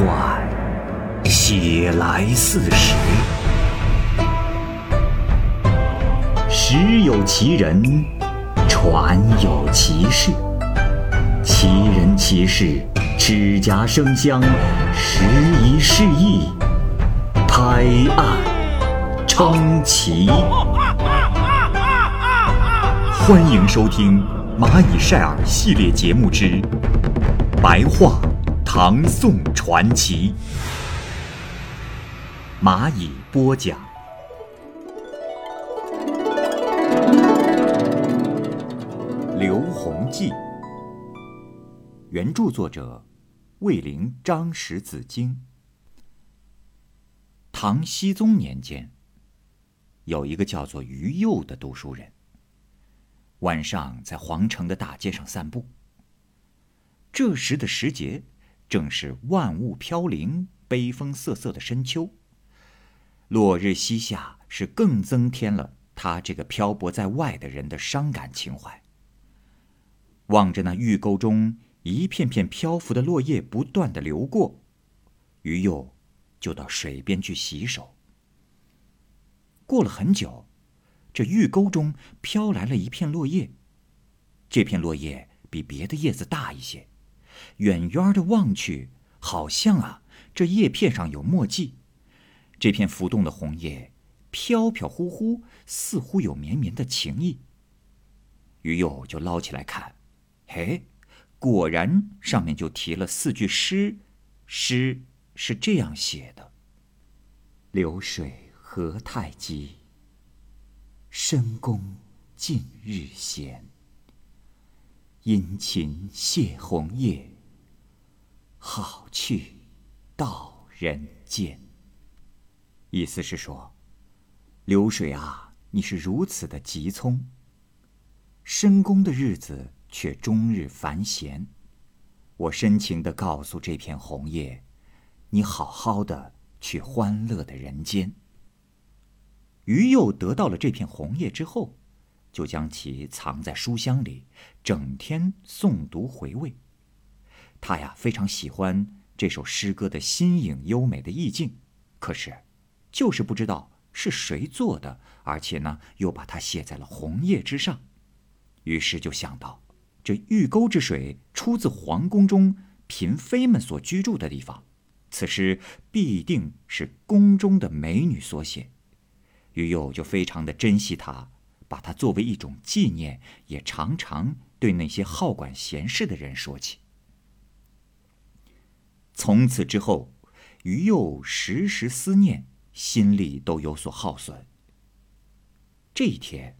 幻，写来似实。时有其人，传有其事。其人其事，指甲生香，时移世易，拍案称奇。欢迎收听《蚂蚁晒尔》系列节目之《白话唐宋传奇》，蚂蚁播讲。《刘弘记》，原著作者魏陵张石子京。唐僖宗年间，有一个叫做于右的读书人。晚上在皇城的大街上散步。这时的时节，正是万物飘零、悲风瑟瑟的深秋。落日西下，是更增添了他这个漂泊在外的人的伤感情怀。望着那玉沟中一片片漂浮的落叶不断的流过，于右就到水边去洗手。过了很久。这玉沟中飘来了一片落叶，这片落叶比别的叶子大一些，远远的望去，好像啊，这叶片上有墨迹。这片浮动的红叶，飘飘忽忽，似乎有绵绵的情意。于右就捞起来看，嘿，果然上面就题了四句诗，诗是这样写的：“流水何太急。”深宫近日闲，殷勤谢红叶，好去到人间。意思是说，流水啊，你是如此的急匆，深宫的日子却终日繁闲。我深情的告诉这片红叶，你好好的去欢乐的人间。于右得到了这片红叶之后，就将其藏在书箱里，整天诵读回味。他呀非常喜欢这首诗歌的新颖优美的意境，可是，就是不知道是谁做的，而且呢又把它写在了红叶之上。于是就想到，这玉沟之水出自皇宫中嫔妃们所居住的地方，此诗必定是宫中的美女所写。于右就非常的珍惜它，把它作为一种纪念，也常常对那些好管闲事的人说起。从此之后，于右时时思念，心里都有所耗损。这一天，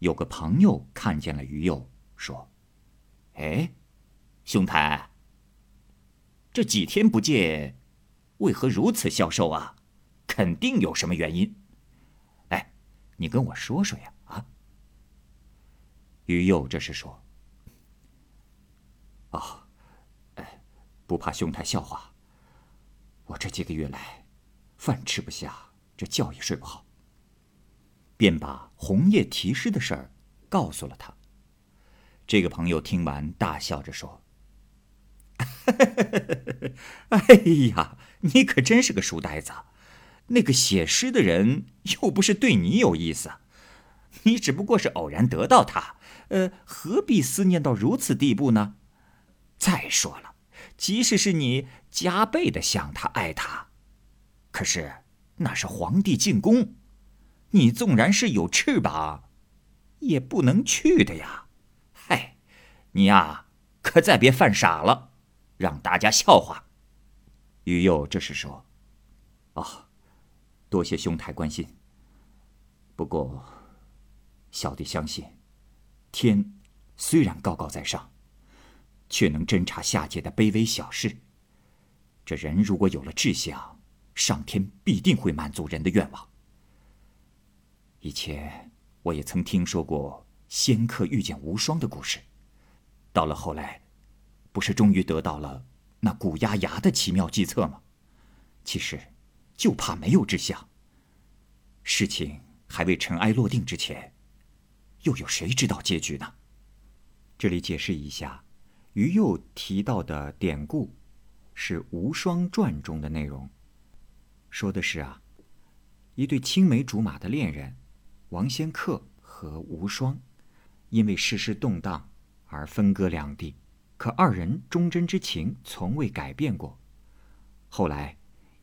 有个朋友看见了于右，说：“哎，兄台，这几天不见，为何如此消瘦啊？肯定有什么原因。”哎你跟我说说呀，啊！于右这是说：“哦，不怕兄台笑话，我这几个月来，饭吃不下，这觉也睡不好。”便把红叶题诗的事儿告诉了他。这个朋友听完，大笑着说：“ 哎呀，你可真是个书呆子！”那个写诗的人又不是对你有意思，你只不过是偶然得到他，呃，何必思念到如此地步呢？再说了，即使是你加倍的想他、爱他，可是那是皇帝进宫，你纵然是有翅膀，也不能去的呀。嗨，你呀，可再别犯傻了，让大家笑话。于右这是说，哦。多谢兄台关心。不过，小弟相信，天虽然高高在上，却能侦察下界的卑微小事。这人如果有了志向，上天必定会满足人的愿望。以前我也曾听说过仙客遇见无双的故事，到了后来，不是终于得到了那古压牙的奇妙计策吗？其实。就怕没有志向。事情还未尘埃落定之前，又有谁知道结局呢？这里解释一下，于右提到的典故，是《无双传》中的内容，说的是啊，一对青梅竹马的恋人王仙客和无双，因为世事动荡而分隔两地，可二人忠贞之情从未改变过。后来，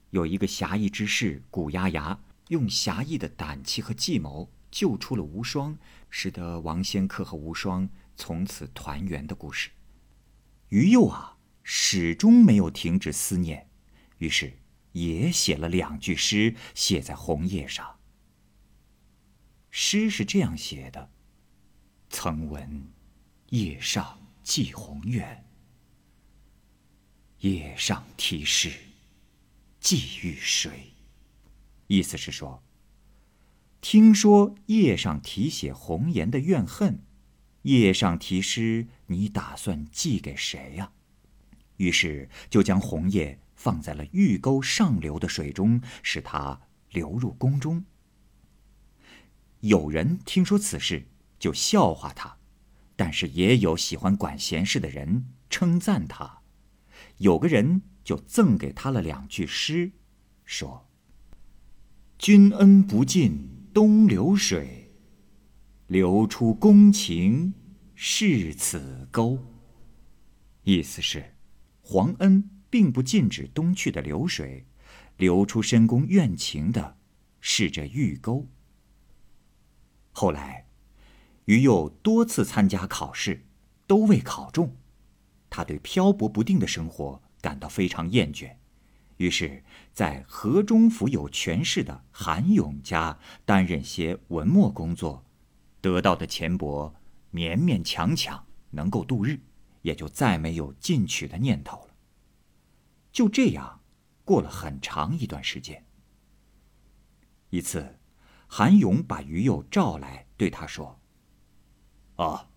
有一个侠义之士古丫牙，用侠义的胆气和计谋救出了无双，使得王仙客和无双从此团圆的故事。于右啊，始终没有停止思念，于是也写了两句诗，写在红叶上。诗是这样写的：“曾闻叶上寄鸿远，叶上题诗。”寄予谁？意思是说，听说叶上题写红颜的怨恨，叶上题诗，你打算寄给谁呀？于是就将红叶放在了玉沟上流的水中，使它流入宫中。有人听说此事，就笑话他；但是也有喜欢管闲事的人称赞他。有个人。就赠给他了两句诗，说：“君恩不尽东流水，流出宫情是此沟。”意思是，皇恩并不禁止东去的流水，流出深宫怨情的是这玉沟。后来，于右多次参加考试，都未考中，他对漂泊不定的生活。感到非常厌倦，于是，在河中府有权势的韩永家担任些文墨工作，得到的钱帛勉勉强强能够度日，也就再没有进取的念头了。就这样，过了很长一段时间。一次，韩勇把于右召来，对他说：“啊，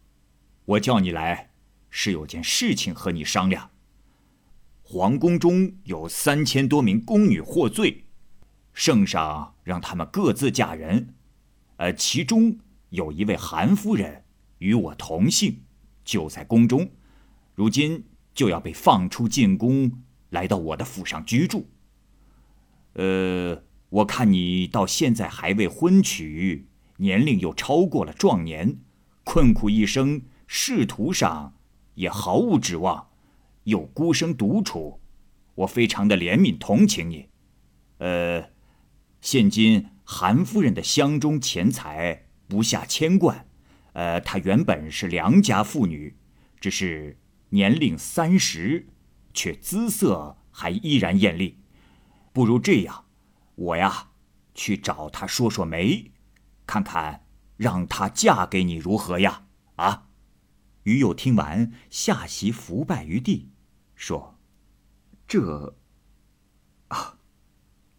我叫你来，是有件事情和你商量。”皇宫中有三千多名宫女获罪，圣上让他们各自嫁人，呃，其中有一位韩夫人与我同姓，就在宫中，如今就要被放出进宫，来到我的府上居住。呃，我看你到现在还未婚娶，年龄又超过了壮年，困苦一生，仕途上也毫无指望。又孤身独处，我非常的怜悯同情你。呃，现今韩夫人的箱中钱财不下千贯，呃，她原本是良家妇女，只是年龄三十，却姿色还依然艳丽。不如这样，我呀，去找她说说媒，看看让她嫁给你如何呀？啊？于右听完，下席伏拜于地，说：“这……啊，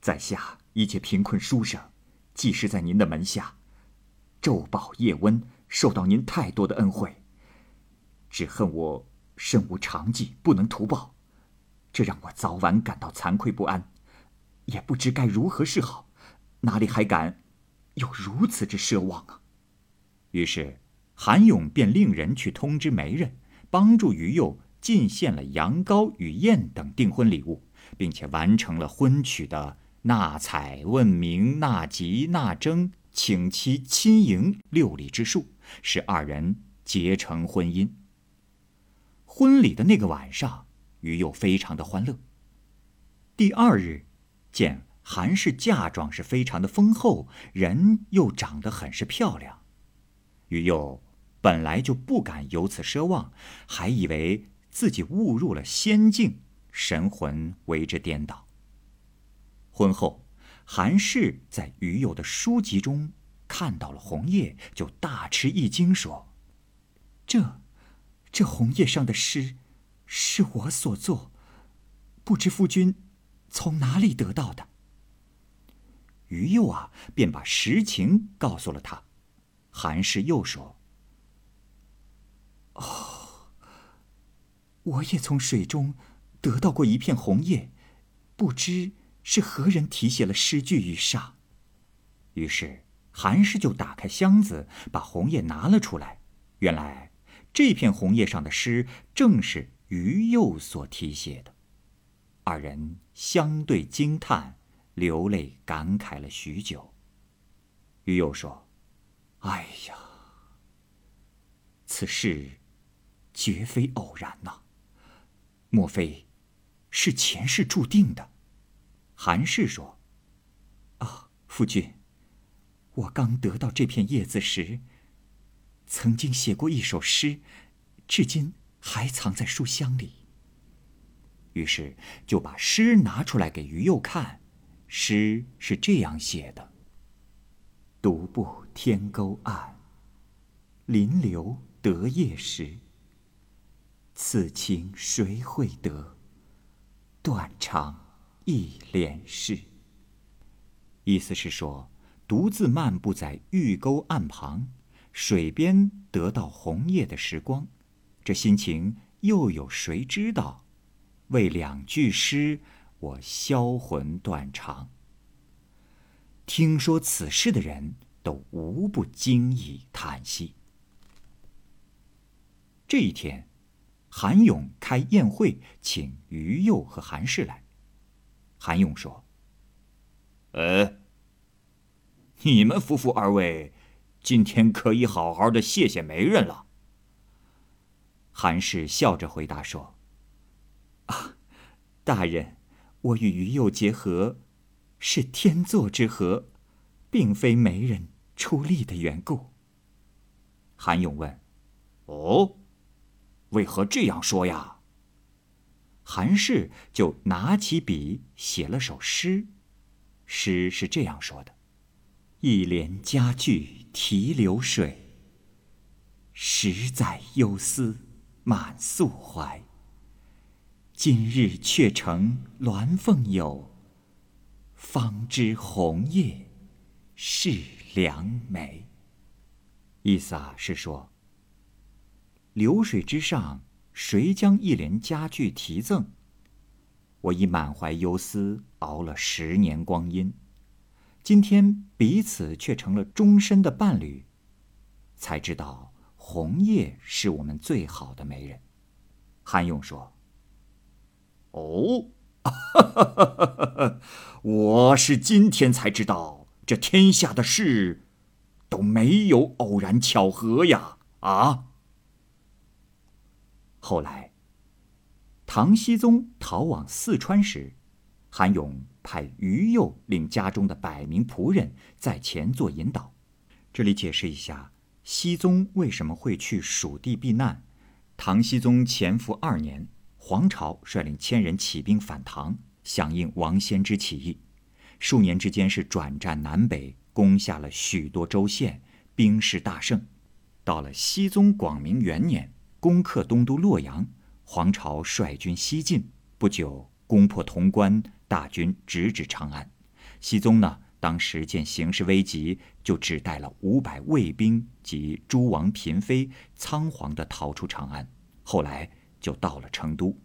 在下一介贫困书生，既是在您的门下，昼饱夜温，受到您太多的恩惠。只恨我身无长技，不能图报，这让我早晚感到惭愧不安，也不知该如何是好，哪里还敢有如此之奢望啊？”于是。韩勇便令人去通知媒人，帮助于右进献了羊羔与燕等订婚礼物，并且完成了婚娶的纳采、问名、纳吉、纳征、请妻、亲迎六礼之数，使二人结成婚姻。婚礼的那个晚上，于又非常的欢乐。第二日，见韩氏嫁妆是非常的丰厚，人又长得很是漂亮，于又。本来就不敢有此奢望，还以为自己误入了仙境，神魂为之颠倒。婚后，韩氏在余友的书籍中看到了红叶，就大吃一惊，说：“这，这红叶上的诗，是我所作，不知夫君从哪里得到的？”于右啊，便把实情告诉了他。韩氏又说。哦，我也从水中得到过一片红叶，不知是何人题写了诗句于上。于是韩氏就打开箱子，把红叶拿了出来。原来这片红叶上的诗正是于右所题写的。二人相对惊叹，流泪感慨了许久。于右说：“哎呀，此事绝非偶然呐，莫非是前世注定的？”韩氏说：“啊，夫君，我刚得到这片叶子时，曾经写过一首诗，至今还藏在书箱里。”于是就把诗拿出来给于右看，诗是这样写的：“独步天沟岸，临流得叶时。此情谁会得？断肠一帘事。”意思是说，独自漫步在玉沟岸旁，水边得到红叶的时光，这心情又有谁知道？为两句诗，我销魂断肠。听说此事的人都无不惊异叹息。这一天，韩勇开宴会，请于右和韩氏来。韩勇说：“呃，你们夫妇二位，今天可以好好的谢谢媒人了。”韩氏笑着回答说。啊大人，我与于右结合，是天作之合，并非媒人出力的缘故。韩勇问：“哦，为何这样说呀？”韩氏就拿起笔写了首诗，诗是这样说的：“一帘佳句提流水，十载忧思满素怀。”今日却成鸾凤友，方知红叶是良媒。意思啊是说，流水之上，谁将一帘佳句题赠？我已满怀忧思，熬了十年光阴，今天彼此却成了终身的伴侣，才知道红叶是我们最好的媒人。韩勇说。哦，我是今天才知道，这天下的事都没有偶然巧合呀！啊！后来，唐僖宗逃往四川时，韩勇派于右领家中的百名仆人在前做引导。这里解释一下，僖宗为什么会去蜀地避难？唐僖宗乾伏二年。黄巢率领千人起兵反唐，响应王仙芝起义，数年之间是转战南北，攻下了许多州县，兵势大盛。到了熙宗广明元年，攻克东都洛阳，黄巢率军西进，不久攻破潼关，大军直指长安。熙宗呢，当时见形势危急，就只带了五百卫兵及诸王嫔妃，仓皇地逃出长安。后来。就到了成都，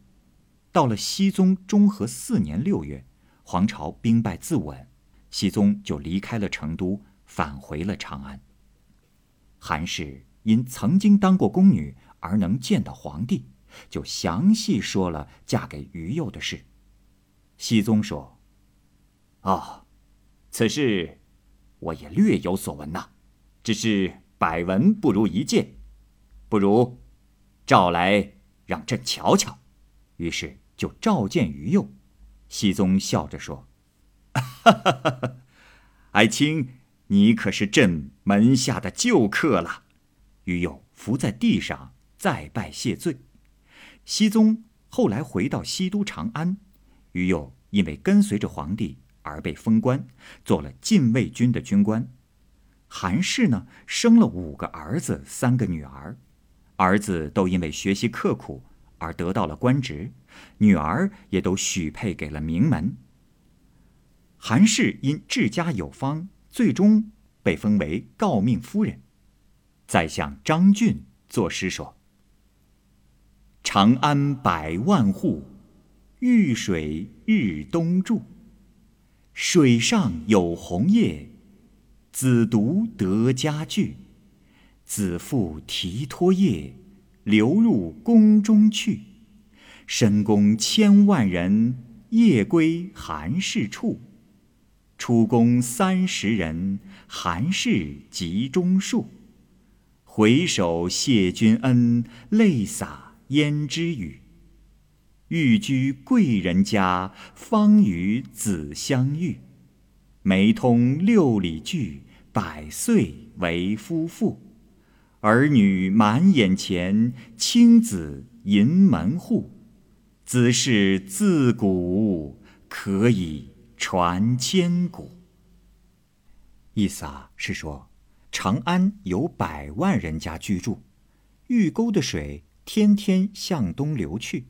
到了熹宗中和四年六月，黄巢兵败自刎，熹宗就离开了成都，返回了长安。韩氏因曾经当过宫女而能见到皇帝，就详细说了嫁给于右的事。熹宗说：“哦，此事我也略有所闻呐，只是百闻不如一见，不如召来。”让朕瞧瞧，于是就召见于右。熹宗笑着说：“哈哈哈哈，爱卿，你可是朕门下的旧客了。”于右伏在地上再拜谢罪。熹宗后来回到西都长安，于右因为跟随着皇帝而被封官，做了禁卫军的军官。韩氏呢，生了五个儿子，三个女儿。儿子都因为学习刻苦而得到了官职，女儿也都许配给了名门。韩氏因治家有方，最终被封为诰命夫人。宰相张俊作诗说：“长安百万户，玉水日东注。水上有红叶，子独得佳句。”子父提托叶，流入宫中去。深宫千万人，夜归寒士处。出宫三十人，寒士集中数。回首谢君恩，泪洒胭脂雨。欲居贵人家，方与子相遇。眉通六里聚，百岁为夫妇。儿女满眼前，青子迎门户。子事自古，可以传千古。意思啊，是说。长安有百万人家居住，玉沟的水天天向东流去，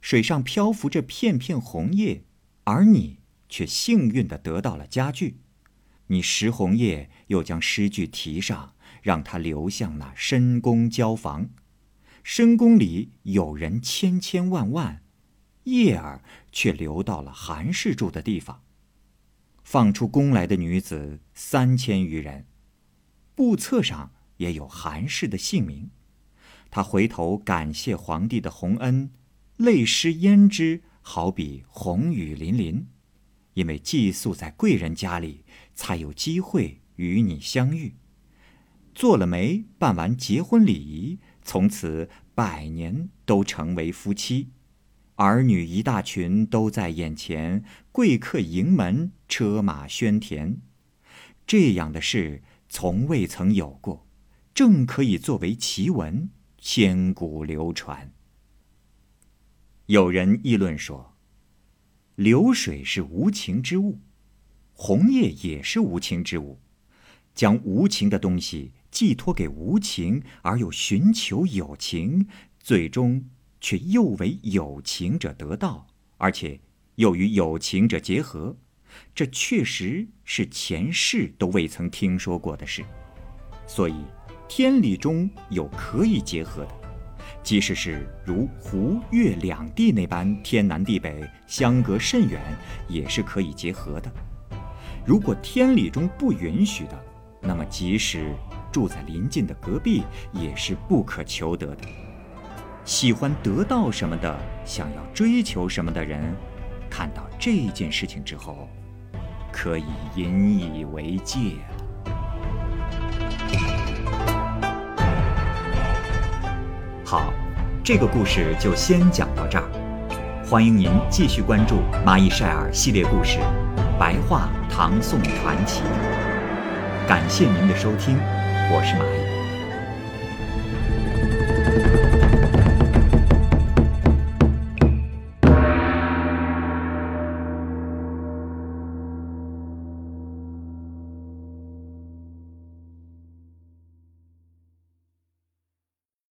水上漂浮着片片红叶，而你却幸运地得到了家具。你拾红叶，又将诗句题上，让它流向那深宫交房。深宫里有人千千万万，叶儿却流到了韩氏住的地方。放出宫来的女子三千余人。簿册上也有韩氏的姓名，他回头感谢皇帝的洪恩，泪湿胭脂，好比红雨淋淋。因为寄宿在贵人家里，才有机会与你相遇。做了媒，办完结婚礼仪，从此百年都成为夫妻，儿女一大群都在眼前，贵客迎门，车马喧天，这样的事。从未曾有过，正可以作为奇闻，千古流传。有人议论说，流水是无情之物，红叶也是无情之物，将无情的东西寄托给无情，而又寻求有情，最终却又为有情者得到，而且又与有情者结合。这确实是前世都未曾听说过的事，所以天理中有可以结合的，即使是如湖月两地那般天南地北相隔甚远，也是可以结合的。如果天理中不允许的，那么即使住在邻近的隔壁，也是不可求得的。喜欢得到什么的，想要追求什么的人，看到这件事情之后。可以引以为戒好，这个故事就先讲到这儿。欢迎您继续关注《蚂蚁晒尔》系列故事《白话唐宋传奇》。感谢您的收听，我是蚂蚁。